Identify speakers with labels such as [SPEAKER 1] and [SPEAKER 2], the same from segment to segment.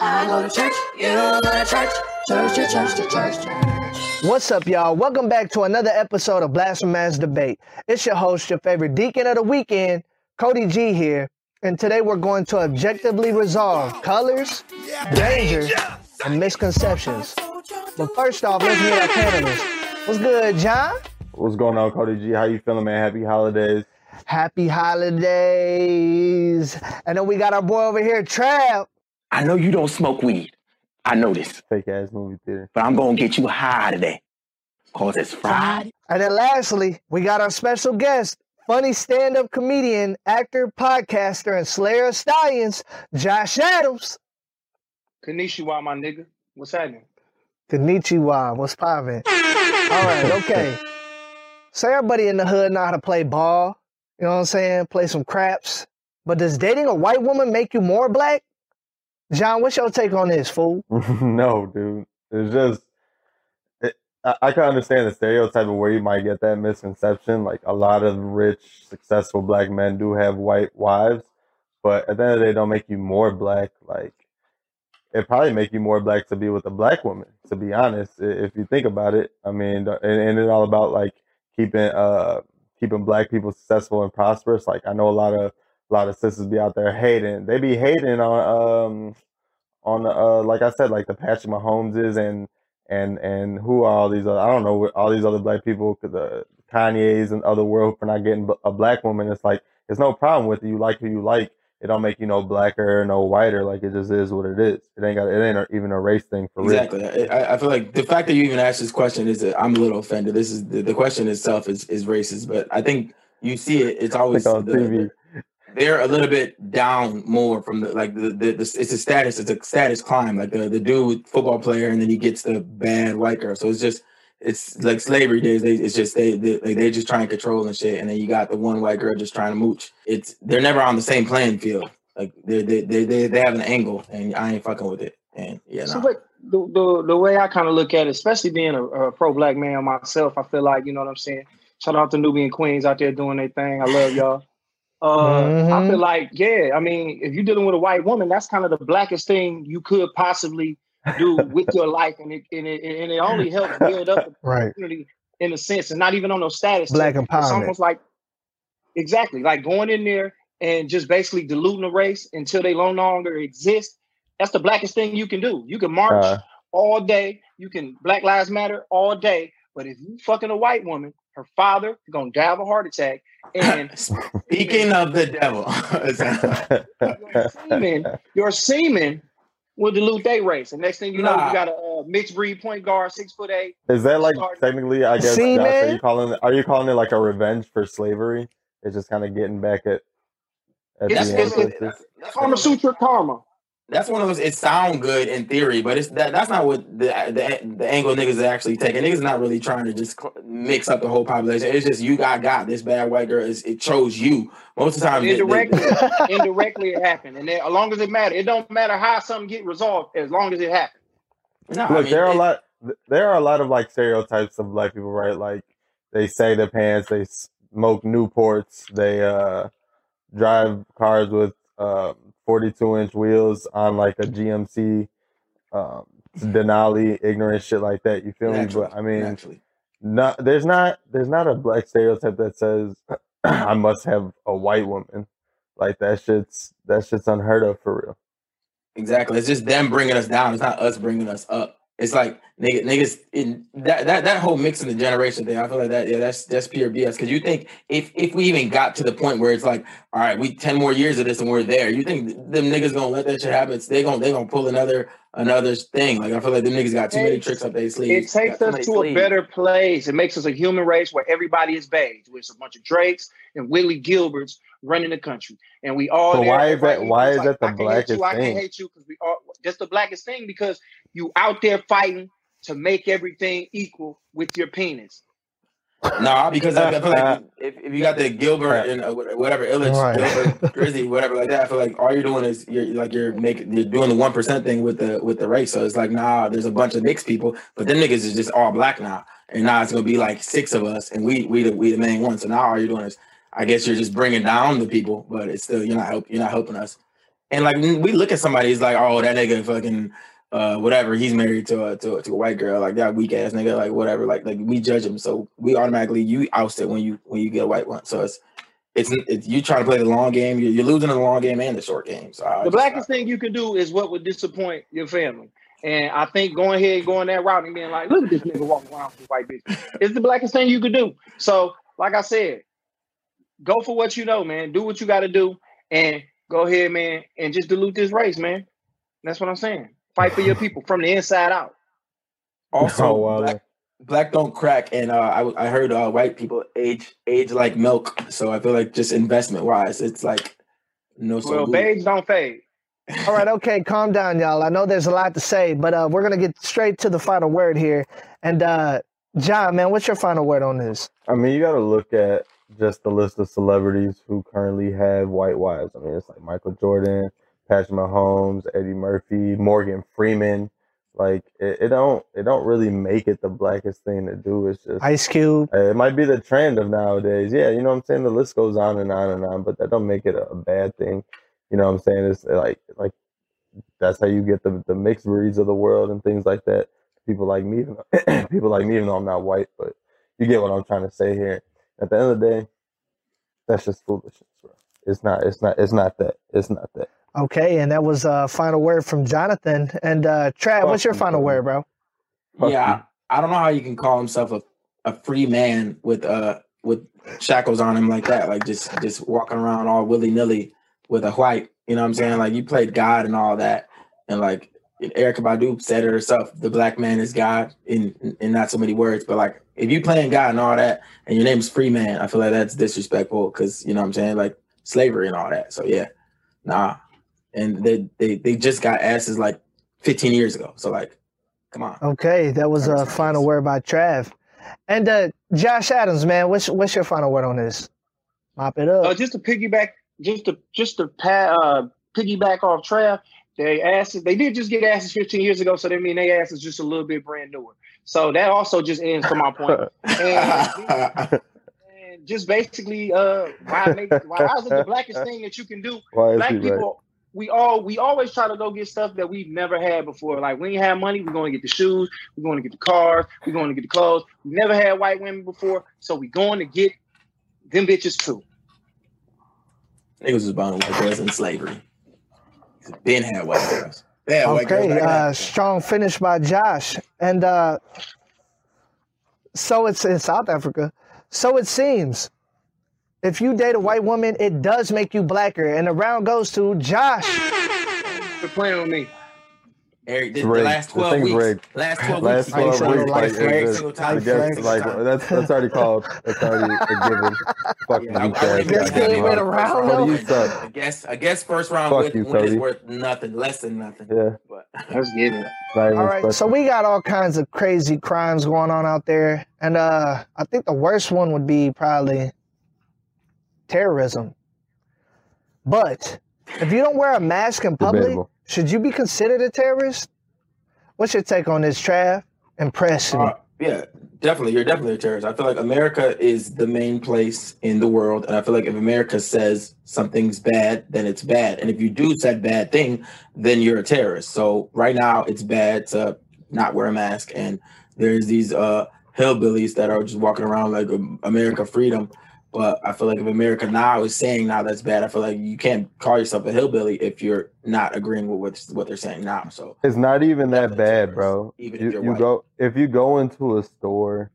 [SPEAKER 1] I go to church, you go to church, church, church, church, church, church.
[SPEAKER 2] What's up, y'all? Welcome back to another episode of Blasphemous Debate. It's your host, your favorite deacon of the weekend, Cody G here. And today we're going to objectively resolve colors, danger, and misconceptions. But first off, let's meet our panelists. What's good, John?
[SPEAKER 3] What's going on, Cody G? How you feeling, man? Happy holidays.
[SPEAKER 2] Happy holidays. And then we got our boy over here, Trav.
[SPEAKER 4] I know you don't smoke weed. I know this,
[SPEAKER 3] Fake ass movie theater.
[SPEAKER 4] but I'm gonna get you high today. Cause it's Friday.
[SPEAKER 2] And then lastly, we got our special guest, funny stand-up comedian, actor, podcaster, and slayer of stallions, Josh Adams.
[SPEAKER 5] Konnichiwa, my nigga. What's happening?
[SPEAKER 2] Konnichiwa, what's poppin'? All right, okay. So everybody in the hood know how to play ball. You know what I'm saying? Play some craps. But does dating a white woman make you more black? John, what's your take on this, fool?
[SPEAKER 3] no, dude. It's just, it, I, I can understand the stereotype of where you might get that misconception. Like a lot of rich, successful black men do have white wives, but at the end of the day, don't make you more black. Like it probably make you more black to be with a black woman. To be honest, if you think about it, I mean, and, and it's all about like keeping uh keeping black people successful and prosperous. Like I know a lot of a lot of sisters be out there hating. They be hating on um on uh like I said, like the Patrick Mahomeses and and and who are all these other I don't know all these other black people, the Kanye's and other world for not getting a black woman. It's like it's no problem with it. You like who you like. It don't make you no blacker, no whiter. Like it just is what it is. It ain't got it ain't even a race thing for real.
[SPEAKER 4] Exactly. I, I feel like the fact that you even asked this question is that I'm a little offended. This is the, the question itself is, is racist, but I think you see it. It's always
[SPEAKER 3] Like on
[SPEAKER 4] the-
[SPEAKER 3] TV.
[SPEAKER 4] They're a little bit down more from the like the, the, the it's a status it's a status climb like the the dude football player and then he gets the bad white girl so it's just it's like slavery days they, it's just they they like they just trying to control and shit and then you got the one white girl just trying to mooch it's they're never on the same playing field like they they they they, have an angle and I ain't fucking with it and yeah
[SPEAKER 5] So,
[SPEAKER 4] no.
[SPEAKER 5] but the, the the way I kind of look at it, especially being a, a pro black man myself, I feel like you know what I'm saying. Shout out to Nubian Queens out there doing their thing. I love y'all. Uh,
[SPEAKER 2] Mhm.
[SPEAKER 5] I feel like, yeah, I mean, if you're dealing with a white woman, that's kind of the blackest thing you could possibly do with your life, and it and it, and it only helps build up the
[SPEAKER 2] Right.
[SPEAKER 5] community in a sense, and not even on no status.
[SPEAKER 2] Black
[SPEAKER 5] tip. It's almost like exactly like going in there and just basically diluting the race until they no longer exist. That's the blackest thing you can do. You can march
[SPEAKER 3] Uh,
[SPEAKER 5] all day. You can Black Lives Matter all day. But if you fucking a white woman, her father gonna die of a heart attack, and
[SPEAKER 4] speaking of the devil
[SPEAKER 5] your semen, your semen will dilute their race. And next thing you know,
[SPEAKER 4] Nah.
[SPEAKER 5] you got a uh, mixed breed point guard, six foot eight.
[SPEAKER 3] Is that like
[SPEAKER 5] Start-
[SPEAKER 3] technically? I guess.
[SPEAKER 2] See,
[SPEAKER 3] Josh, are you calling it? Are you calling it like a revenge for slavery? It's just kind of getting back at. at
[SPEAKER 5] It's-
[SPEAKER 3] the
[SPEAKER 5] it's-
[SPEAKER 3] ancestors?
[SPEAKER 5] Karma Sutra karma.
[SPEAKER 4] That's one of those. It sound good in theory, but it's that. That's not what the the, the Anglo niggas are actually taking. Niggas not really trying to just mix up the whole population. It's just you got got this bad white girl. Is it chose you most of the time. the- the-
[SPEAKER 5] Indirectly, indirectly it happened. And then, as long as it matters, it don't matter how something get resolved as long as it happened.
[SPEAKER 4] Nah, I
[SPEAKER 3] Look,
[SPEAKER 4] mean,
[SPEAKER 3] there are a lot. There are a lot of like stereotypes of black people, right? Like they say their pants, they smoke Newports, they uh drive cars with um 42 inch wheels on like a GMC um Denali, ignorant shit like that. You feel me? But I mean,
[SPEAKER 4] naturally.
[SPEAKER 3] not there's not there's not a black stereotype that says I must have a white woman. Like that shit's that shit's unheard of for real.
[SPEAKER 4] Exactly. It's just them bringing us down. It's not us bringing us up. It's like nigga, niggas in that that that whole mixing the generation thing. I feel like that yeah, that's that's pure BS. Because you think if if we even got to the point where it's like, all right, we ten more years of this and we're there, you think them niggas gonna let that shit happen? It's- They gonna they gonna pull another another thing. Like I feel like them niggas got too many tricks up their sleeves. It takes
[SPEAKER 5] us
[SPEAKER 4] many
[SPEAKER 5] to a better place. It makes us a human race where everybody is beige. With a bunch of Drakes and Willie Gilberts running the country, and we all.
[SPEAKER 3] So why is that- why
[SPEAKER 5] it's
[SPEAKER 3] is that the
[SPEAKER 5] I can't hate
[SPEAKER 3] blackest
[SPEAKER 5] you, I can't hate you because we all. That's the blackest thing because you out there fighting to make everything equal with your penis.
[SPEAKER 4] Nah, because I, I feel like if, if you got the Gilbert and uh, whatever Illich,
[SPEAKER 2] Right.
[SPEAKER 4] Gilbert, Drizzy, whatever like that, I feel like all you're doing is you're like you're making you're doing the one percent thing with the with the race. So it's like nah, there's a bunch of mixed people, but them niggas is just all black now, and now it's gonna be like six of us, and we we the we the main one. So now all you're doing is I guess you're just bringing down the people, but it's still you're not help you're not helping us. And like we look at somebody, it's like, oh, that nigga fucking uh whatever. He's married to a to, a- to a white girl, like that weak ass nigga, like whatever. Like like we judge him, so we automatically you ousted when you when you get a white one. So it's it's, it's you trying to play the long game. You're, you're losing the long game and the short game. So I
[SPEAKER 5] The
[SPEAKER 4] just-
[SPEAKER 5] blackest thing you can do is what would disappoint your family. And I think going ahead, going that route, and being like, "Look at this nigga walking around with a white bitch," is the blackest thing you could do. So, like I said, go for what you know, man. Do what you got to do, and go ahead, man, and just dilute this race, man. That's what I'm saying. Fight for your people from the inside out.
[SPEAKER 4] also
[SPEAKER 3] Oh, wow.
[SPEAKER 4] black, black don't crack, and uh, I I heard uh, white people age age like milk. So I feel like just investment wise, it's like no. So
[SPEAKER 5] Well, babes don't fade.
[SPEAKER 2] All right, okay, calm down, y'all. I know there's a lot to say, but uh, we're gonna get straight to the final word here. And uh, John, man, what's your final word on this?
[SPEAKER 3] I mean, you got to look at just the list of celebrities who currently have white wives. I mean, it's like Michael Jordan, Patrick Mahomes, Eddie Murphy, Morgan Freeman. Like it, it don't it don't really make it the blackest thing to do. It's just
[SPEAKER 2] Ice Cube.
[SPEAKER 3] Uh, It might be the trend of nowadays. Yeah, you know what I'm saying? The list goes on and on and on, but that don't make it a, a bad thing. You know what I'm saying? It's like like that's how you get the the mixed breeds of the world and things like that. People like me, even though, people like me, even though I'm not white, but you get what I'm trying to say here. At the end of the day, that's just foolishness, bro. It's not. It's not. It's not that. It's not that.
[SPEAKER 2] Okay, and that was uh final word from Jonathan. And uh Trav, what's your final word, bro?
[SPEAKER 4] Yeah, I, I don't know how you can call himself a, a free man with uh with shackles on him like that, like just just walking around all willy nilly with a white. You know what I'm saying? Like you played God and all that, and like Erykah Badu said it herself, the black man is God in in not so many words, but like if you playing God and all that, and your name's free man, I feel like that's disrespectful because you know what I'm saying, like slavery and all that. So yeah, nah. And they they they just got asses like 15 years ago. So like, come on.
[SPEAKER 2] Okay, that was a
[SPEAKER 4] That's
[SPEAKER 2] final word by Trav. And uh Josh Adams, man, what's what's your final word on this? Mop it
[SPEAKER 5] Uh,
[SPEAKER 2] up.
[SPEAKER 5] just to piggyback, just to just to pa- uh, piggyback off Trav, they asses they did just get asses 15 years ago, so they mean they asses just a little bit brand newer. So that also just ends to my point. And, and just basically, uh, why make why is it the blackest thing that you can do?
[SPEAKER 3] Why is
[SPEAKER 5] Black
[SPEAKER 3] he right?
[SPEAKER 5] people, we all we always try to go get stuff that we've never had before. Like we ain't have money, we're going to get the shoes, we're going to get the cars, we're going to get the clothes. We never had white women before, so we going to get them bitches too.
[SPEAKER 4] Niggas was born white girls in slavery. Ben had white girls. They had white girls
[SPEAKER 2] Okay,
[SPEAKER 4] back
[SPEAKER 2] uh strong finish by Josh. And uh so it's in South Africa. So it seems if you date a white woman, it does make you blacker. And the round goes to Josh.
[SPEAKER 5] Quit playing with me.
[SPEAKER 4] Eric, the,
[SPEAKER 3] It's
[SPEAKER 4] the last 12
[SPEAKER 3] thing's
[SPEAKER 4] weeks.
[SPEAKER 3] rigged.
[SPEAKER 4] Last 12
[SPEAKER 3] Last
[SPEAKER 4] weeks.
[SPEAKER 2] Like
[SPEAKER 3] twelve weeks,
[SPEAKER 2] life
[SPEAKER 3] like,
[SPEAKER 2] flag,
[SPEAKER 4] single
[SPEAKER 3] just,
[SPEAKER 4] time
[SPEAKER 3] I guess, like that's that's already called. That's already a given. Fuck
[SPEAKER 4] Yeah, I-
[SPEAKER 3] you,
[SPEAKER 4] I
[SPEAKER 3] Chad.
[SPEAKER 4] wouldn't
[SPEAKER 2] This game went
[SPEAKER 4] a
[SPEAKER 2] around,
[SPEAKER 4] first
[SPEAKER 2] though.
[SPEAKER 3] You suck.
[SPEAKER 4] I guess I guess first round
[SPEAKER 3] Fuck
[SPEAKER 4] win,
[SPEAKER 3] you,
[SPEAKER 4] win is worth nothing, less than nothing.
[SPEAKER 3] Yeah,
[SPEAKER 4] But
[SPEAKER 5] Let's get it.
[SPEAKER 3] not even
[SPEAKER 2] All right, so we got all kinds of crazy crimes going on out there. And uh I think the worst one would be probably terrorism. But if you don't wear a mask in public,
[SPEAKER 3] Debatable.
[SPEAKER 2] should you be considered a terrorist? What's your take on this, Trav? Impress me.
[SPEAKER 4] Uh, yeah, definitely. You're definitely a terrorist. I feel like America is the main place in the world, and I feel like if America says something's bad, then it's bad. And if you do said bad thing, then you're a terrorist. So right now, it's bad to not wear a mask, and there's these uh hillbillies that are just walking around like America freedom. But I feel like if America now is saying now that's bad, I feel like you can't call yourself a hillbilly if you're not agreeing with what, what they're saying now. So
[SPEAKER 3] It's not even that bad, bro.
[SPEAKER 4] even if
[SPEAKER 3] You,
[SPEAKER 4] you're
[SPEAKER 3] you go if you go into a store,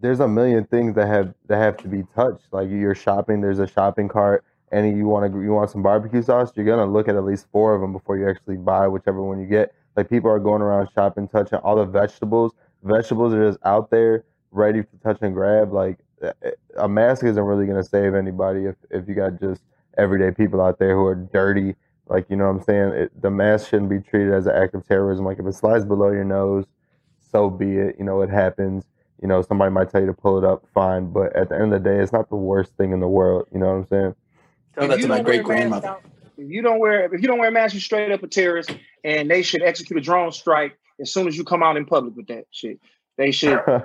[SPEAKER 3] there's a million things that have that have to be touched. Like you're shopping, there's a shopping cart, and you want to you want some barbecue sauce. You're gonna look at at least four of them before you actually buy whichever one you get. Like people are going around shopping, touching all the vegetables. Vegetables are just out there, ready to touch and grab. Like a mask isn't really gonna save anybody if if you got just everyday people out there who are dirty. Like you know what I'm saying? It, the mask shouldn't be treated as an act of terrorism. Like if it slides below your nose, so be it. You know it happens. You know somebody might tell you to pull it up, fine. But at the end of the day, it's not the worst thing in the world. You know what I'm saying?
[SPEAKER 4] tell
[SPEAKER 5] If
[SPEAKER 4] that
[SPEAKER 5] you
[SPEAKER 4] to my
[SPEAKER 5] don't wear a
[SPEAKER 4] great
[SPEAKER 5] mask
[SPEAKER 4] grandmother.
[SPEAKER 5] If you don't wear if you don't wear a mask, you're straight up a terrorist, and they should execute a drone strike as soon as you come out in public with that shit. They should uh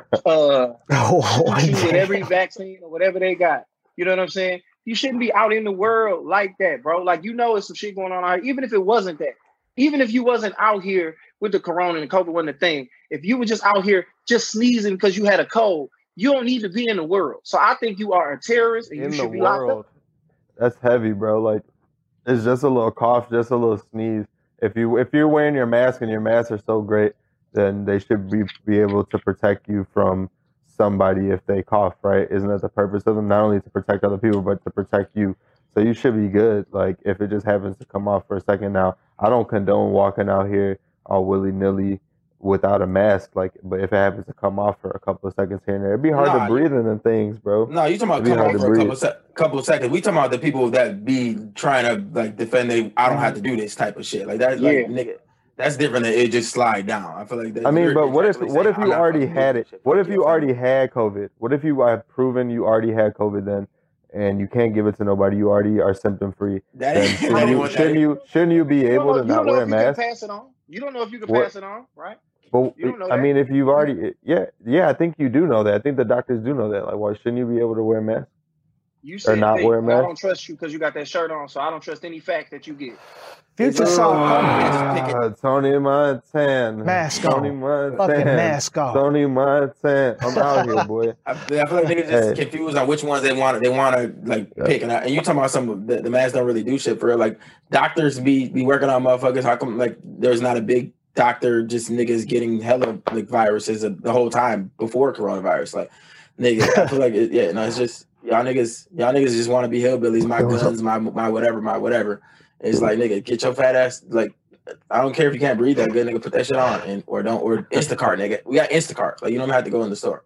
[SPEAKER 2] Oh,
[SPEAKER 5] shoot with every vaccine or whatever they got. You know what I'm saying? you shouldn't be out in the world like that, bro. Like you know, it's some shit going on out here. Even if it wasn't that, even if you wasn't out here with the corona and COVID wasn't a thing, if you were just out here just sneezing because you had a cold, you don't need to be in the world. So I think you are a terrorist and
[SPEAKER 3] in
[SPEAKER 5] you
[SPEAKER 3] the
[SPEAKER 5] should be locked up.
[SPEAKER 3] world. That's heavy, bro. Like it's just a little cough, just a little sneeze. If you if you're wearing your mask and your masks are so great, then they should be be able to protect you from somebody if they cough, right? Isn't that the purpose of them? Not only to protect other people, but to protect you. So you should be good. Like if it just happens to come off for a second now, I don't condone walking out here all willy nilly without a mask. Like, but if it happens to come off for a couple of seconds here and there, it'd be hard
[SPEAKER 4] Nah,
[SPEAKER 3] to breathe in them things, bro.
[SPEAKER 4] No, you talking about
[SPEAKER 3] It'd be
[SPEAKER 4] come
[SPEAKER 3] hard
[SPEAKER 4] on
[SPEAKER 3] to
[SPEAKER 4] for a couple se- couple of seconds. We talking about the people that be trying to like defend they I don't have to mm-hmm. do this type of shit. Like that, like
[SPEAKER 5] Yeah.
[SPEAKER 4] nigga, that's different than it just slide down. I feel like that.
[SPEAKER 3] I mean, but what if what if you already had it? What if you already had COVID? What if you have proven you already had COVID then, and you can't give it to nobody? You already are symptom free.
[SPEAKER 4] That
[SPEAKER 3] shouldn't you
[SPEAKER 4] what
[SPEAKER 3] shouldn't you shouldn't you be
[SPEAKER 5] You
[SPEAKER 3] able
[SPEAKER 5] know,
[SPEAKER 3] to not wear a
[SPEAKER 5] if you can
[SPEAKER 3] mask?
[SPEAKER 5] pass it on. You don't know if you can
[SPEAKER 3] What?
[SPEAKER 5] pass it on, right?
[SPEAKER 3] But
[SPEAKER 5] You don't know
[SPEAKER 3] I
[SPEAKER 5] that.
[SPEAKER 3] mean, if you've already yeah yeah, I think you do know that. I think the doctors do know that. Like, why shouldn't you be able to wear a mask?
[SPEAKER 5] You said
[SPEAKER 3] not
[SPEAKER 5] they,
[SPEAKER 3] wear a
[SPEAKER 5] I
[SPEAKER 3] mask?
[SPEAKER 5] don't trust you because you got that shirt on, so I don't trust any fact that you get.
[SPEAKER 2] Future
[SPEAKER 4] Just
[SPEAKER 2] saw
[SPEAKER 4] pick it.
[SPEAKER 3] Ah, Tony Montana.
[SPEAKER 2] Mask
[SPEAKER 3] Tony
[SPEAKER 2] on.
[SPEAKER 3] Montana.
[SPEAKER 2] fucking mask off.
[SPEAKER 3] Tony Montana. I'm out here, boy.
[SPEAKER 4] I, I feel like niggas just
[SPEAKER 3] Hey.
[SPEAKER 4] confused on which ones they want. They want to like
[SPEAKER 3] Yeah.
[SPEAKER 4] pick, and, I, and you talking about some the, the masks don't really do shit for real. Like doctors be be working on motherfuckers. How come like there's not a big doctor just niggas getting hella like viruses the whole time before coronavirus? Like niggas, I feel like it, yeah, no, it's just y'all niggas, y'all niggas just want to be hillbillies. My
[SPEAKER 2] There was a-
[SPEAKER 4] guns, my my whatever, my whatever. It's like nigga, get your fat ass like. I don't care if you can't breathe that good, nigga. Put that shit on, and or don't or Instacart, nigga. We got Instacart. Like you don't have to go in the store.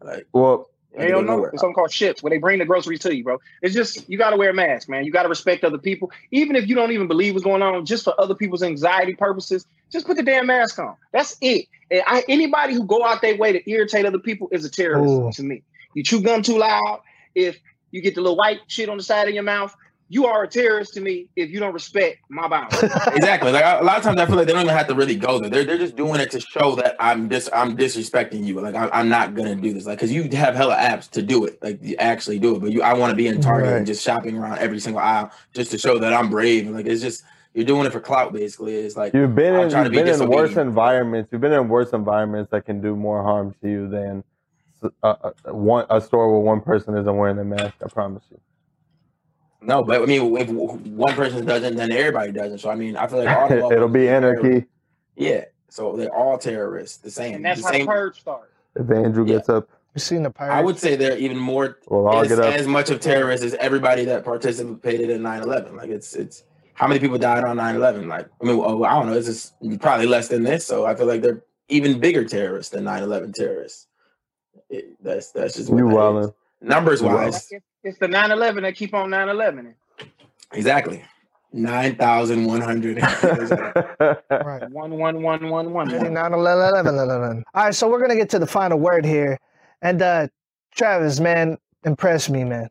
[SPEAKER 4] Like
[SPEAKER 3] Well,
[SPEAKER 4] you don't have
[SPEAKER 5] Hell no.
[SPEAKER 4] nowhere.
[SPEAKER 5] It's something called ships where they bring the groceries to you, bro. It's just you gotta wear a mask, man. You gotta respect other people. Even if you don't even believe what's going on, just for other people's anxiety purposes, just put the damn mask on. That's it. And I, anybody who go out their way to irritate other people is a terrorist
[SPEAKER 2] Ooh.
[SPEAKER 5] to me. You chew gum too loud, if you get the little white shit on the side of your mouth, you are a terrorist to me if you don't respect my boundaries.
[SPEAKER 4] exactly. Like a lot of times, I feel like they don't even have to really go there. They're they're just doing it to show that I'm dis I'm disrespecting you. Like I, I'm not gonna do this. Like because you have hella apps to do it. Like you actually do it, but you I want to be in Target
[SPEAKER 2] Right.
[SPEAKER 4] and just shopping around every single aisle just to show that I'm brave. Like it's just you're doing it for clout. Basically, it's like
[SPEAKER 3] You've been
[SPEAKER 4] I'm
[SPEAKER 3] in,
[SPEAKER 4] trying
[SPEAKER 3] you've
[SPEAKER 4] to be
[SPEAKER 3] been in worse environments. You've been in worse environments that can do more harm to you than s- a, a, uh, uh, one a store where one person isn't wearing a mask. I promise you.
[SPEAKER 4] no. But I mean, if one person doesn't, then everybody doesn't. So I mean, I feel like all the
[SPEAKER 3] It'll be
[SPEAKER 4] motherfuckers terrorists.
[SPEAKER 3] anarchy
[SPEAKER 4] Yeah. So they're all terrorists. The same.
[SPEAKER 5] and that's
[SPEAKER 4] the
[SPEAKER 5] how the
[SPEAKER 4] same.
[SPEAKER 5] purge starts.
[SPEAKER 3] if Andrew
[SPEAKER 4] Yeah.
[SPEAKER 3] gets up.
[SPEAKER 2] You seen the pirate?
[SPEAKER 4] I would say they're even more
[SPEAKER 3] We'll all
[SPEAKER 4] as,
[SPEAKER 3] get up.
[SPEAKER 4] as much of terrorists as everybody that participated in 9-11 like it's it's how many people died on 9-11 like i mean well, i don't know it's just probably less than this so i feel like they're even bigger terrorists than 9-11 terrorists It- that's that's just what
[SPEAKER 3] You
[SPEAKER 4] that is. numbers wise
[SPEAKER 5] It's, it's the 9-11 that keep on 9-11.
[SPEAKER 4] exactly 9100
[SPEAKER 2] right.
[SPEAKER 5] One, one, one, one, one.
[SPEAKER 2] 89, 11, 11, 11. All right, so we're gonna get to the final word here, and uh, Travis, man, impress me, man.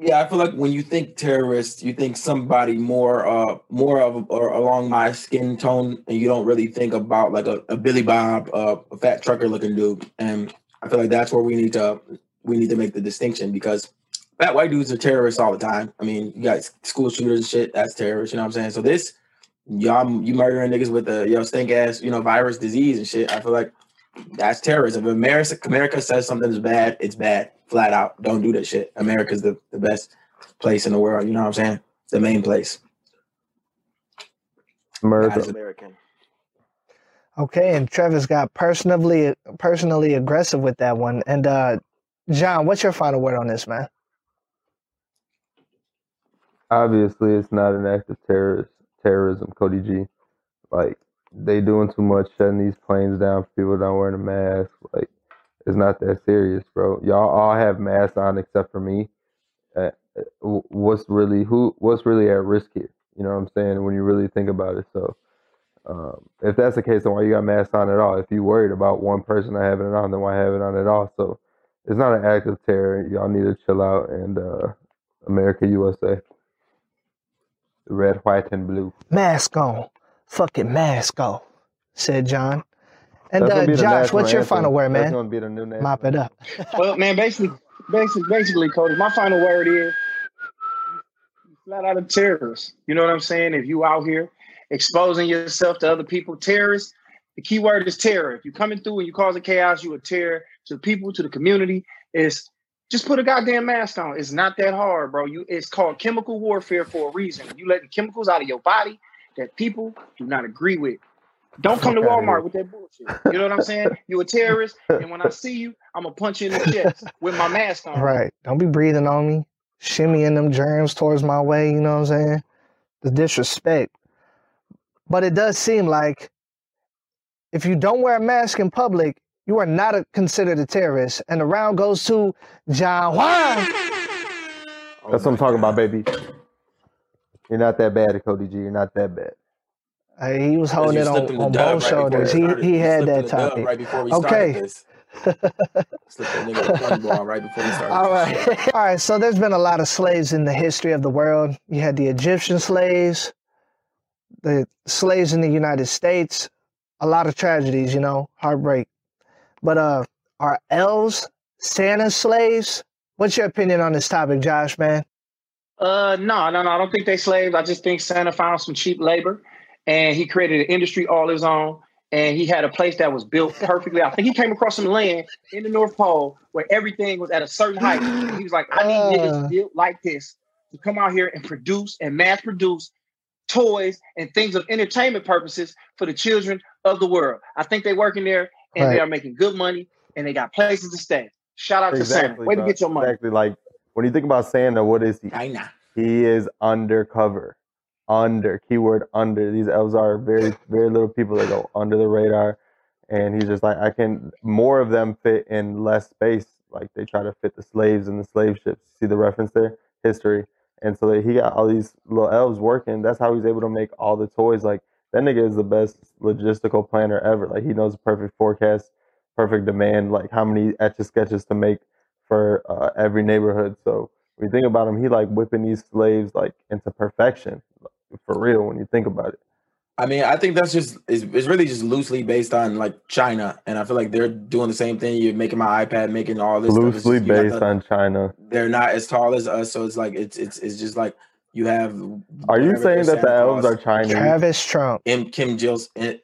[SPEAKER 4] Yeah, I feel like when you think terrorist, you think somebody more uh more of or along my skin tone, and you don't really think about like a, a Billy Bob, uh, a fat trucker looking dude. And I feel like that's where we need to we need to make the distinction because fat white dudes are terrorists all the time. I mean, you got school shooters and shit, that's terrorists, you know what I'm saying? So this y'all you murdering niggas with a yo stink ass, you know, virus disease and shit. I feel like that's terrorism. If America America says something's bad, it's bad. Flat out. Don't do that shit. America's the, the best place in the world. You know what I'm saying? The main place.
[SPEAKER 3] America.
[SPEAKER 4] American.
[SPEAKER 2] Okay, and Travis got personally personally aggressive with that one. And uh, John, what's your final word on this, man?
[SPEAKER 3] Obviously, it's not an act of terrorist terrorism, Cody G. Like they doing too much, shutting these planes down for people not wearing a mask. Like it's not that serious, bro. Y'all all have masks on except for me. Uh, what's really who? What's really at risk here? You know what I'm saying? When you really think about it, so. Um, if that's the case, then why you got masks on at all? If you worried about one person not having it on, then why have it on at all? So it's not an act of terror. Y'all need to chill out and uh, America, USA. Red, white, and blue.
[SPEAKER 2] Mask on, fucking mask off, said John. And uh, Josh, what's your
[SPEAKER 3] anthem.
[SPEAKER 2] final word,
[SPEAKER 3] That's
[SPEAKER 2] man?
[SPEAKER 3] gonna be the new national
[SPEAKER 2] Mop it up.
[SPEAKER 5] Well, man, basically, basically, basically, Cody, my final word is flat out of terrorists. You know what I'm saying? If you out here exposing yourself to other people, terrorists, the key word is terror. If you're coming through and you're causing chaos, you a terror to the people, to the community. Is just put a goddamn mask on. It's not that hard, bro. You it's called chemical warfare for a reason. You let the chemicals out of your body that people do not agree with. Don't come to Walmart with that bullshit. You know what I'm saying? You're a terrorist, and when I see you, I'm gonna punch you in the chest with my mask on.
[SPEAKER 2] Right. Don't be breathing on me, shimmying them germs towards my way. You know what I'm saying? The disrespect. But it does seem like if you don't wear a mask in public, you are not a, considered a terrorist. And the round goes to John Juan.
[SPEAKER 3] That's what I'm talking about, baby. You're not that bad, Cody G. You're not that bad.
[SPEAKER 2] Uh, he was holding it on, on both
[SPEAKER 4] right
[SPEAKER 2] shoulders.
[SPEAKER 4] we
[SPEAKER 2] He he had that
[SPEAKER 4] the dub
[SPEAKER 2] topic.
[SPEAKER 4] right before we
[SPEAKER 2] Okay.
[SPEAKER 4] started this. Slipped that nigga the funny ball right before we started.
[SPEAKER 2] All
[SPEAKER 4] this shit.
[SPEAKER 2] right. All right. So there's been a lot of slaves in the history of the world. You had the Egyptian slaves, the slaves in the United States, a lot of tragedies, you know, heartbreak. But uh are elves Santa's slaves? What's your opinion on this topic, Josh, man?
[SPEAKER 5] Uh, no, no, no. I don't think they slaves. I just think Santa found some cheap labor, and he created an industry all his own. And he had a place that was built perfectly. I think he came across some land in the North Pole where everything was at a certain height. He was like, "I need
[SPEAKER 2] Uh.
[SPEAKER 5] niggas built like this to come out here and produce and mass produce toys and things of entertainment purposes for the children of the world." I think they work in there and they are making good money and they got places to stay. Shout out to Santa. Way to get your money.
[SPEAKER 3] Exactly. Like when you think about Santa, what is he?
[SPEAKER 4] China.
[SPEAKER 3] He is undercover. Under keyword under. These elves are very very little people that go under the radar, and he's just like I can. More of them fit in less space. Like they try to fit the slaves and the slave ships. See the reference there? History. And so that he got all these little elves working. That's how he's able to make all the toys. Like that nigga is the best logistical planner ever. Like he knows the perfect forecast, perfect demand. Like how many etch a sketches to make for uh, every neighborhood. So when you think about him, he like whipping these slaves like into perfection, for real. When you think about it,
[SPEAKER 4] I mean, I think that's just it's, it's really just loosely based on like China, and I feel like they're doing the same thing. You're making my iPad, making all this. stuff.
[SPEAKER 3] Loosely
[SPEAKER 4] just-
[SPEAKER 3] based
[SPEAKER 4] the-
[SPEAKER 3] on China.
[SPEAKER 4] They're not as tall as us, so it's like it's it's it's just like you have.
[SPEAKER 3] Are you saying that the elves
[SPEAKER 4] Claus,
[SPEAKER 3] are Chinese?
[SPEAKER 2] Travis Trump.
[SPEAKER 4] M Kim Jill's and,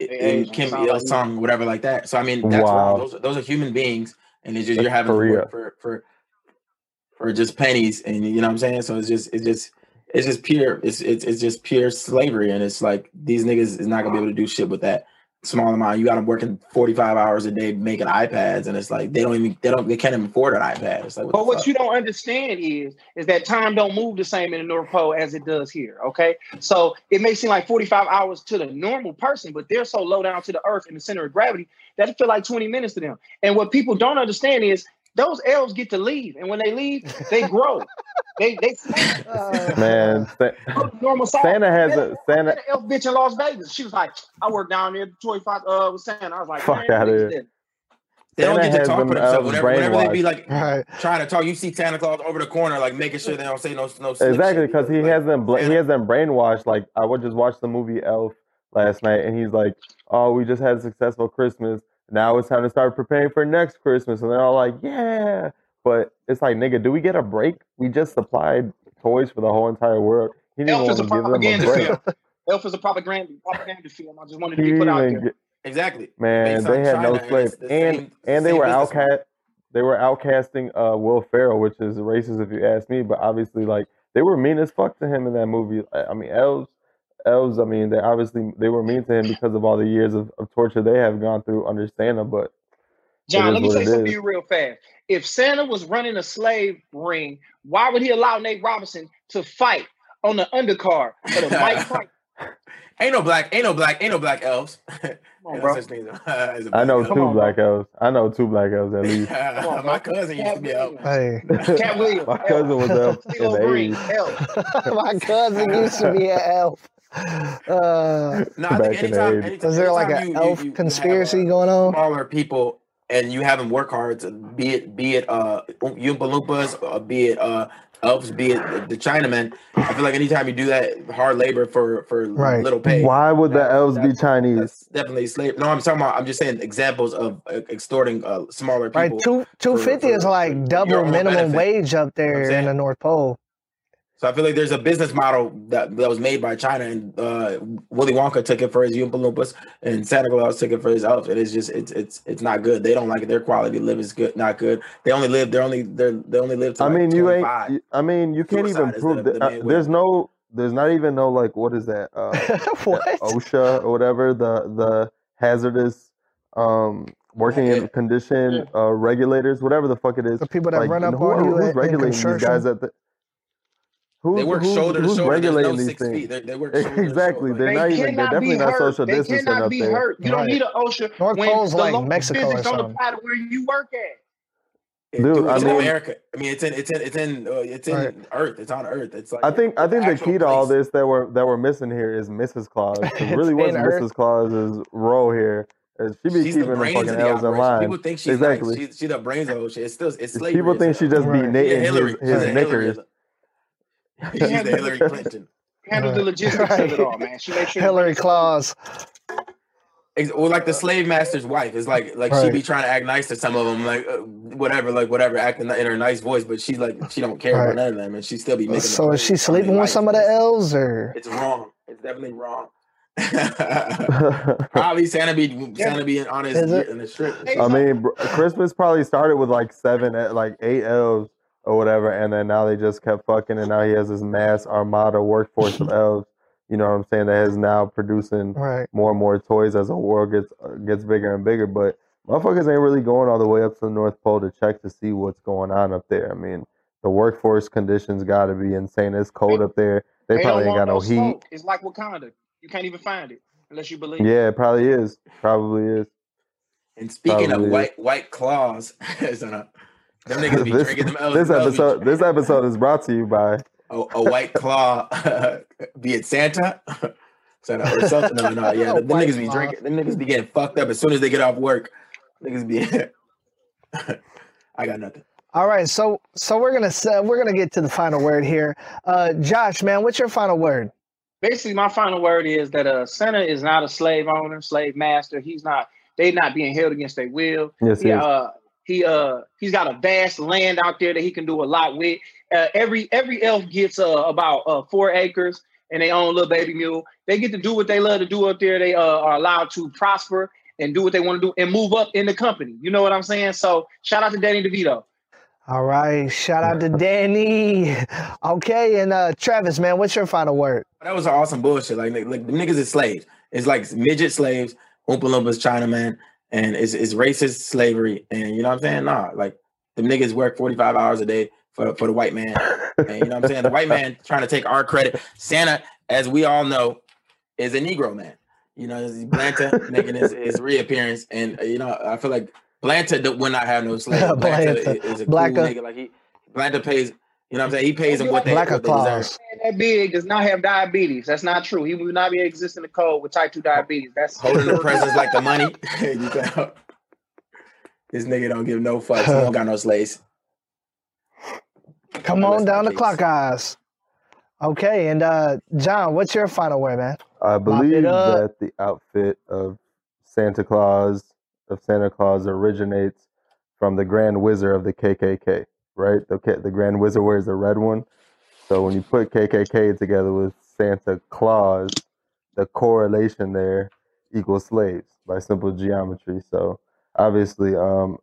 [SPEAKER 4] and Kim Il. Sung, whatever like that. So I mean, that's
[SPEAKER 3] Wow.
[SPEAKER 4] wrong. Those those are human beings, and it's just
[SPEAKER 3] That's
[SPEAKER 4] you're having to work for for for just pennies, and you know what I'm saying. So it's just it's just it's just pure it's it's it's just pure slavery, and it's like these niggas is not gonna be able to do shit with that small amount. You got them working 45 hours a day making iPads, and it's like they don't even they don't they can't even afford an iPad. It's like what
[SPEAKER 5] But what
[SPEAKER 4] fuck?
[SPEAKER 5] you don't understand is is that time don't move the same in the North Pole as it does here. Okay, so it may seem like forty five hours to the normal person, but they're so low down to the earth in the center of gravity that it feel like twenty minutes to them. And what people don't understand is those elves get to leave, and when they leave, they grow. they they
[SPEAKER 2] Uh,
[SPEAKER 3] Man, Sa-
[SPEAKER 5] normal size.
[SPEAKER 3] Santa has
[SPEAKER 5] Yeah,
[SPEAKER 3] a
[SPEAKER 5] I
[SPEAKER 3] Santa.
[SPEAKER 5] an elf bitch in Las Vegas. She was like, I work down there at the Toy Fox uh with Santa. I was like,
[SPEAKER 3] Fuck
[SPEAKER 5] man,
[SPEAKER 3] outta
[SPEAKER 5] what
[SPEAKER 3] here.
[SPEAKER 5] is that?
[SPEAKER 4] They don't get to talk
[SPEAKER 3] them
[SPEAKER 4] for themselves.
[SPEAKER 3] elves
[SPEAKER 4] Whenever, whenever they be like
[SPEAKER 2] right.
[SPEAKER 4] trying to talk, you see Santa Claus over the corner, like making sure they don't say no no slick
[SPEAKER 3] Exactly, because he
[SPEAKER 4] like,
[SPEAKER 3] has them. Bla- he has them brainwashed. Like I would just watch the movie Elf last night, and he's like, "Oh, we just had a successful Christmas. Now it's time to start preparing for next Christmas." And they're all like, "Yeah," but it's like, nigga, do we get a break? We just supplied toys for the whole entire world. He didn't
[SPEAKER 5] Elf is a
[SPEAKER 3] give them a
[SPEAKER 5] propaganda
[SPEAKER 3] break.
[SPEAKER 5] film. Elf is a propaganda propaganda film. I just wanted to be put out there.
[SPEAKER 3] get-
[SPEAKER 4] exactly.
[SPEAKER 3] man, they had
[SPEAKER 4] China,
[SPEAKER 3] no slaves, and
[SPEAKER 4] same-
[SPEAKER 3] and they were outcast. They were outcasting uh, Will Ferrell, which is racist if you ask me. But obviously, like they were mean as fuck to him in that movie. I I mean, elves, elves. I mean, they obviously they were mean to him because of all the years of, of torture they have gone through. Understand them, but
[SPEAKER 5] John, let me say something you real fast. If Santa was running a slave ring, why would he allow Nate Robinson to fight on the undercard of the Mike Tyson?
[SPEAKER 4] Ain't no black, ain't no black, ain't no black elves.
[SPEAKER 5] Come on, bro.
[SPEAKER 4] such as a- as a
[SPEAKER 3] I know
[SPEAKER 4] elf.
[SPEAKER 3] Two
[SPEAKER 5] on,
[SPEAKER 3] black elves. I know two black elves at least.
[SPEAKER 5] On,
[SPEAKER 4] My cousin used to be out.
[SPEAKER 2] Hey,
[SPEAKER 5] Katt Williams.
[SPEAKER 3] My cousin was elf in the eighties.
[SPEAKER 5] Elf.
[SPEAKER 2] my cousin used to be an elf. Uh,
[SPEAKER 4] No, I
[SPEAKER 3] Back
[SPEAKER 4] think
[SPEAKER 3] in
[SPEAKER 4] anytime, anytime,
[SPEAKER 2] is there like
[SPEAKER 4] anytime
[SPEAKER 2] an
[SPEAKER 4] you- you-
[SPEAKER 2] elf
[SPEAKER 4] you- you have,
[SPEAKER 2] conspiracy
[SPEAKER 4] uh,
[SPEAKER 2] going on?
[SPEAKER 4] smaller people and you have them work hard to be it be it uh Oompa Loompas or be it uh elves be it the, the Chinamen I feel like anytime you do that hard labor for for
[SPEAKER 2] Right.
[SPEAKER 4] little pay
[SPEAKER 3] Why would the elves be Chinese?
[SPEAKER 4] definitely slave no I'm talking about I'm just saying examples of uh, extorting uh smaller
[SPEAKER 2] Right, two two fifty is like double minimum
[SPEAKER 4] benefit.
[SPEAKER 2] wage up
[SPEAKER 4] You know
[SPEAKER 2] there in the North Pole.
[SPEAKER 4] So I feel like there's a business model that, that was made by China, and uh, Willy Wonka took it for his Oompa Loompas, and Santa Claus took it for his elves. It is just it's it's it's not good. They don't like it. Their quality of live is good, not good. They only live. They're only they're they only live. To
[SPEAKER 3] I
[SPEAKER 4] like
[SPEAKER 3] mean, you ain't. I mean, you can't even prove that.
[SPEAKER 4] the
[SPEAKER 3] uh, there's no. There's not even no like what is that? Uh,
[SPEAKER 2] what?
[SPEAKER 3] OSHA or whatever the the hazardous um working in condition uh regulators, whatever the fuck it is.
[SPEAKER 2] The people that
[SPEAKER 3] Like,
[SPEAKER 2] run up
[SPEAKER 3] who
[SPEAKER 2] on
[SPEAKER 3] are-
[SPEAKER 2] you
[SPEAKER 3] who's
[SPEAKER 2] in- in
[SPEAKER 3] regulating these guys at the who's,
[SPEAKER 4] They work
[SPEAKER 3] who's,
[SPEAKER 4] shoulder to shoulder. There's no
[SPEAKER 3] regulating these
[SPEAKER 4] six
[SPEAKER 3] things?
[SPEAKER 4] feet. They, they work shoulder to
[SPEAKER 3] Exactly.
[SPEAKER 4] shoulder.
[SPEAKER 3] They're not even. They're definitely not
[SPEAKER 5] hurt.
[SPEAKER 3] social
[SPEAKER 5] They
[SPEAKER 3] distancing
[SPEAKER 5] cannot
[SPEAKER 3] up
[SPEAKER 5] be
[SPEAKER 3] there.
[SPEAKER 5] hurt. You don't need an OSHA
[SPEAKER 2] North
[SPEAKER 5] when
[SPEAKER 2] Pole's
[SPEAKER 5] the
[SPEAKER 2] like
[SPEAKER 5] local
[SPEAKER 2] Mexico or
[SPEAKER 5] physics don't
[SPEAKER 2] something.
[SPEAKER 5] apply where you work at.
[SPEAKER 3] Dude,
[SPEAKER 4] Dude,
[SPEAKER 3] I
[SPEAKER 4] it's in
[SPEAKER 3] mean-
[SPEAKER 4] America. I mean, it's in it's in it's in uh, it's in
[SPEAKER 2] Right.
[SPEAKER 4] Earth. It's on Earth. It's like
[SPEAKER 3] I think I think the
[SPEAKER 4] actual
[SPEAKER 3] key to all this that we're that we're missing here is Mrs. Claus. It really was
[SPEAKER 2] in her.
[SPEAKER 3] Mrs. Claus's role here. As she be
[SPEAKER 4] She's
[SPEAKER 3] keeping the
[SPEAKER 4] brains
[SPEAKER 3] fucking
[SPEAKER 4] of
[SPEAKER 3] elves in
[SPEAKER 4] operation.
[SPEAKER 3] line.
[SPEAKER 4] People think she's
[SPEAKER 3] Exactly.
[SPEAKER 4] like she's, she's the brains of the whole shit. It's still it's slavery.
[SPEAKER 3] People think she just
[SPEAKER 2] Right.
[SPEAKER 3] be
[SPEAKER 2] Yeah,
[SPEAKER 3] knitting
[SPEAKER 4] Hillary.
[SPEAKER 3] his,
[SPEAKER 4] She's
[SPEAKER 3] his
[SPEAKER 4] a
[SPEAKER 3] knickers.
[SPEAKER 4] Hillary. She's the Hillary Clinton.
[SPEAKER 5] Handles the
[SPEAKER 2] Right.
[SPEAKER 5] logistics of it all, man. She makes sure
[SPEAKER 2] Hillary Claus.
[SPEAKER 4] Ex- Or like the slave master's wife. It's like like she be trying to act nice to some of them, like uh, whatever, like whatever, acting in her nice voice, but she like she don't care
[SPEAKER 2] Right.
[SPEAKER 4] about none of them, and she still be making.
[SPEAKER 2] So is she
[SPEAKER 4] plays on their
[SPEAKER 2] sleeping with
[SPEAKER 4] life.
[SPEAKER 2] some of the elves or?
[SPEAKER 4] It's wrong. It's definitely wrong. Probably Santa be Santa be on his in the strip.
[SPEAKER 3] I mean, Christmas probably started with like seven, eh, like eight elves or whatever, and then now they just kept fucking, and now he has this mass armada workforce of elves. You know what I'm saying? That is now producing
[SPEAKER 2] Right.
[SPEAKER 3] more and more toys as the world gets uh, gets bigger and bigger. But motherfuckers ain't really going all the way up to the North Pole to check to see what's going on up there. I mean, the workforce conditions got to be insane. It's cold up there. They,
[SPEAKER 5] They
[SPEAKER 3] probably ain't got no
[SPEAKER 5] no
[SPEAKER 3] heat.
[SPEAKER 5] smoke. It's like Wakanda. You can't even find it unless you believe.
[SPEAKER 3] Yeah, it probably is. Probably is.
[SPEAKER 4] And speaking
[SPEAKER 3] Probably
[SPEAKER 4] of
[SPEAKER 3] is.
[SPEAKER 4] white white claws, so no, them niggas be
[SPEAKER 3] this,
[SPEAKER 4] drinking them. L's-
[SPEAKER 3] this
[SPEAKER 4] them L's be-
[SPEAKER 3] episode this episode is brought to you by
[SPEAKER 4] a, a white claw, be it Santa, so no, or something. No, no, yeah, them
[SPEAKER 2] White
[SPEAKER 4] niggas be drinking. Them niggas be getting fucked up as soon as they get off work. Niggas be. I got nothing.
[SPEAKER 2] All right. So so we're gonna say, we're gonna get to the final word here. Uh, Josh, man, what's your final word?
[SPEAKER 5] Basically, my final word is that uh, Santa is not a slave owner, slave master. He's not. They not being held against their will.
[SPEAKER 3] Yes,
[SPEAKER 5] He
[SPEAKER 3] yes.
[SPEAKER 5] uh he uh he's got a vast land out there that he can do a lot with. Uh, every every elf gets uh, about uh, four acres and they own a little baby mule. They get to do what they love to do up there. They uh, are allowed to prosper and do what they want to do and move up in the company. You know what I'm saying? So shout out to Danny DeVito.
[SPEAKER 2] All right. Shout out to Danny. Okay, and uh, Travis, man, what's your final word?
[SPEAKER 4] That was awesome bullshit. Like, like, like the niggas is slaves. It's like midget slaves, Oompa Loompas, Chinaman, and it's, it's racist slavery. And you know what I'm saying? Nah, like the niggas work 45 hours a day for, for the white man. And you know what I'm saying? The white man trying to take our credit. Santa, as we all know, is a Negro man. You know, Blanta making his, his reappearance. And uh, you know, I feel like Blanta would not have no slaves. Blanta
[SPEAKER 2] Blanta.
[SPEAKER 4] is a cool nigga. Like he Blanta pays, you know what I'm saying? He pays them what they,
[SPEAKER 2] Black
[SPEAKER 4] what they deserve.
[SPEAKER 5] Man, that big does not have diabetes. That's not true. He will not be existing in the cold with type 2 diabetes. That's
[SPEAKER 4] holding the presents like the money. You this nigga don't give no fucks. He don't got no slaves.
[SPEAKER 2] Come on down the
[SPEAKER 4] case.
[SPEAKER 2] clock, guys. Okay, and uh, John, what's your final word, man?
[SPEAKER 3] I believe that the outfit of Santa Claus of Santa Claus originates from the Grand Wizard of the KKK, right? The the Grand Wizard wears a red one. So when you put KKK together with Santa Claus, the correlation there equals slaves by simple geometry. So obviously, um,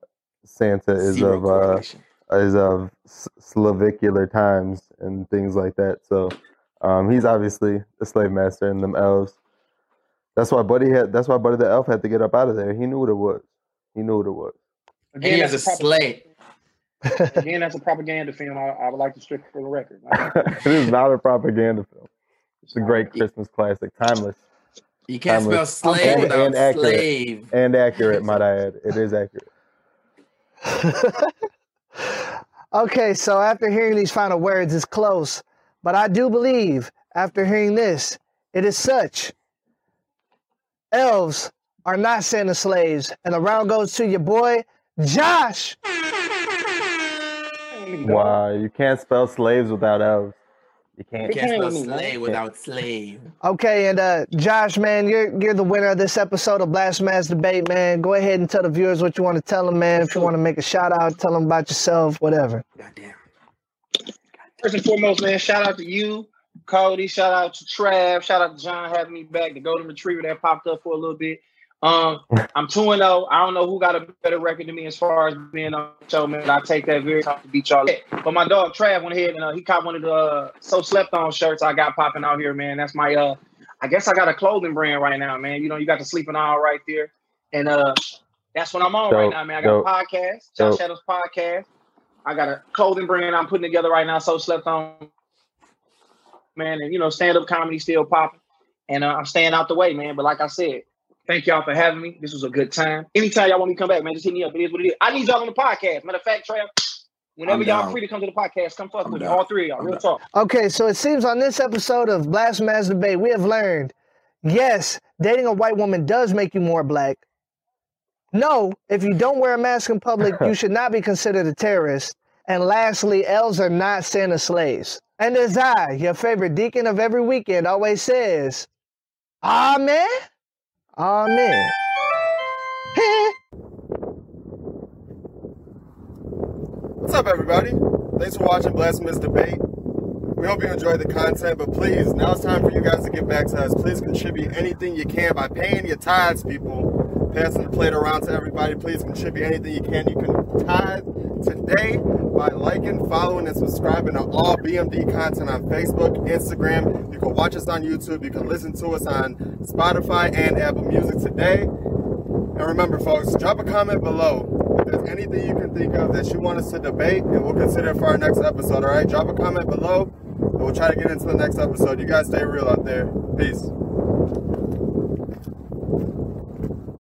[SPEAKER 3] Santa is
[SPEAKER 4] Zero
[SPEAKER 3] of uh, is of Slavicular times and things like that. So um, he's obviously a slave master and them elves. That's why Buddy had. That's why Buddy the elf had to get up out of there. He knew what it was. He knew what it was.
[SPEAKER 4] And he has a slave.
[SPEAKER 5] Prop- again, that's a propaganda film. I, I would like to strip for the record.
[SPEAKER 3] it is not a propaganda film. It's a great Christmas classic, timeless
[SPEAKER 4] You can't spell slave
[SPEAKER 2] Okay.
[SPEAKER 4] without
[SPEAKER 3] And accurate.
[SPEAKER 4] slave.
[SPEAKER 3] and accurate. Might I add? It is accurate.
[SPEAKER 2] okay, so after hearing these final words, it's close. But I do believe, after hearing this, it is such. Elves are not Santa slaves. And the round goes to your boy, Josh.
[SPEAKER 3] Why you can't spell slaves without elves? You
[SPEAKER 4] You
[SPEAKER 3] can't.
[SPEAKER 4] you can't spell
[SPEAKER 5] with me,
[SPEAKER 4] slave without slave.
[SPEAKER 2] Okay, and uh, Josh, man, you're you're the winner of this episode of Blasphemous Debate, man. Go ahead and tell the viewers what you want to tell them, man. If you want to make a shout out, tell them about yourself, whatever.
[SPEAKER 4] Goddamn.
[SPEAKER 5] first and foremost, man, shout out to you, Cody. Shout out to Trav. Shout out to John having me back. The Golden Retriever that popped up for a little bit. Um, I'm 2 and 0. I don't know who got a better record than me as far as being on the show, man. I take that very tough to beat y'all. But my dog Trav went ahead and uh, he caught one of the uh, So Slept On shirts I got popping out here, man. That's my, uh, I guess I got a clothing brand right now, man. You know, you got the sleeping all right there. And uh, that's what I'm on right now, man. I got
[SPEAKER 6] dope,
[SPEAKER 5] a podcast, Josh. Shadows podcast. I got a clothing brand I'm putting together right now, So Slept On, man. And, you know, stand up comedy still popping. And uh, I'm staying out the way, man. But like I said, thank y'all for having me. This was a good time. Anytime y'all want me to come back, man, just hit me up. It is what it is. I need y'all on the podcast. Matter of fact, Trav, whenever y'all free to come to the podcast, come fuck
[SPEAKER 4] I'm
[SPEAKER 5] with me.
[SPEAKER 4] down.
[SPEAKER 5] All three of y'all.
[SPEAKER 4] I'm
[SPEAKER 5] Real
[SPEAKER 4] down.
[SPEAKER 5] talk.
[SPEAKER 2] Okay, so it seems on this episode of Blast Blasphemous Debate, we have learned yes, dating a white woman does make you more black. No, if you don't wear a mask in public, you should not be considered a terrorist. And lastly, elves are not Santa slaves. And as I, your favorite deacon of every weekend, always says, Amen. Amen.
[SPEAKER 6] What's up, everybody? Thanks for watching Blasphemous Debate. We hope you enjoyed the content, but please, now it's time for you guys to get back to us. Please contribute anything you can by paying your tithes, people. Passing the plate around to everybody. Please contribute anything you can. You can tithe today by liking, following, and subscribing to all BMD content on Facebook, Instagram. You can watch us on YouTube. You can listen to us on Spotify and Apple Music today. And remember, folks, drop a comment below if there's anything you can think of that you want us to debate, and we'll consider it for our next episode. All right, drop a comment below, and we'll try to get into the next episode. You guys stay real out there. Peace.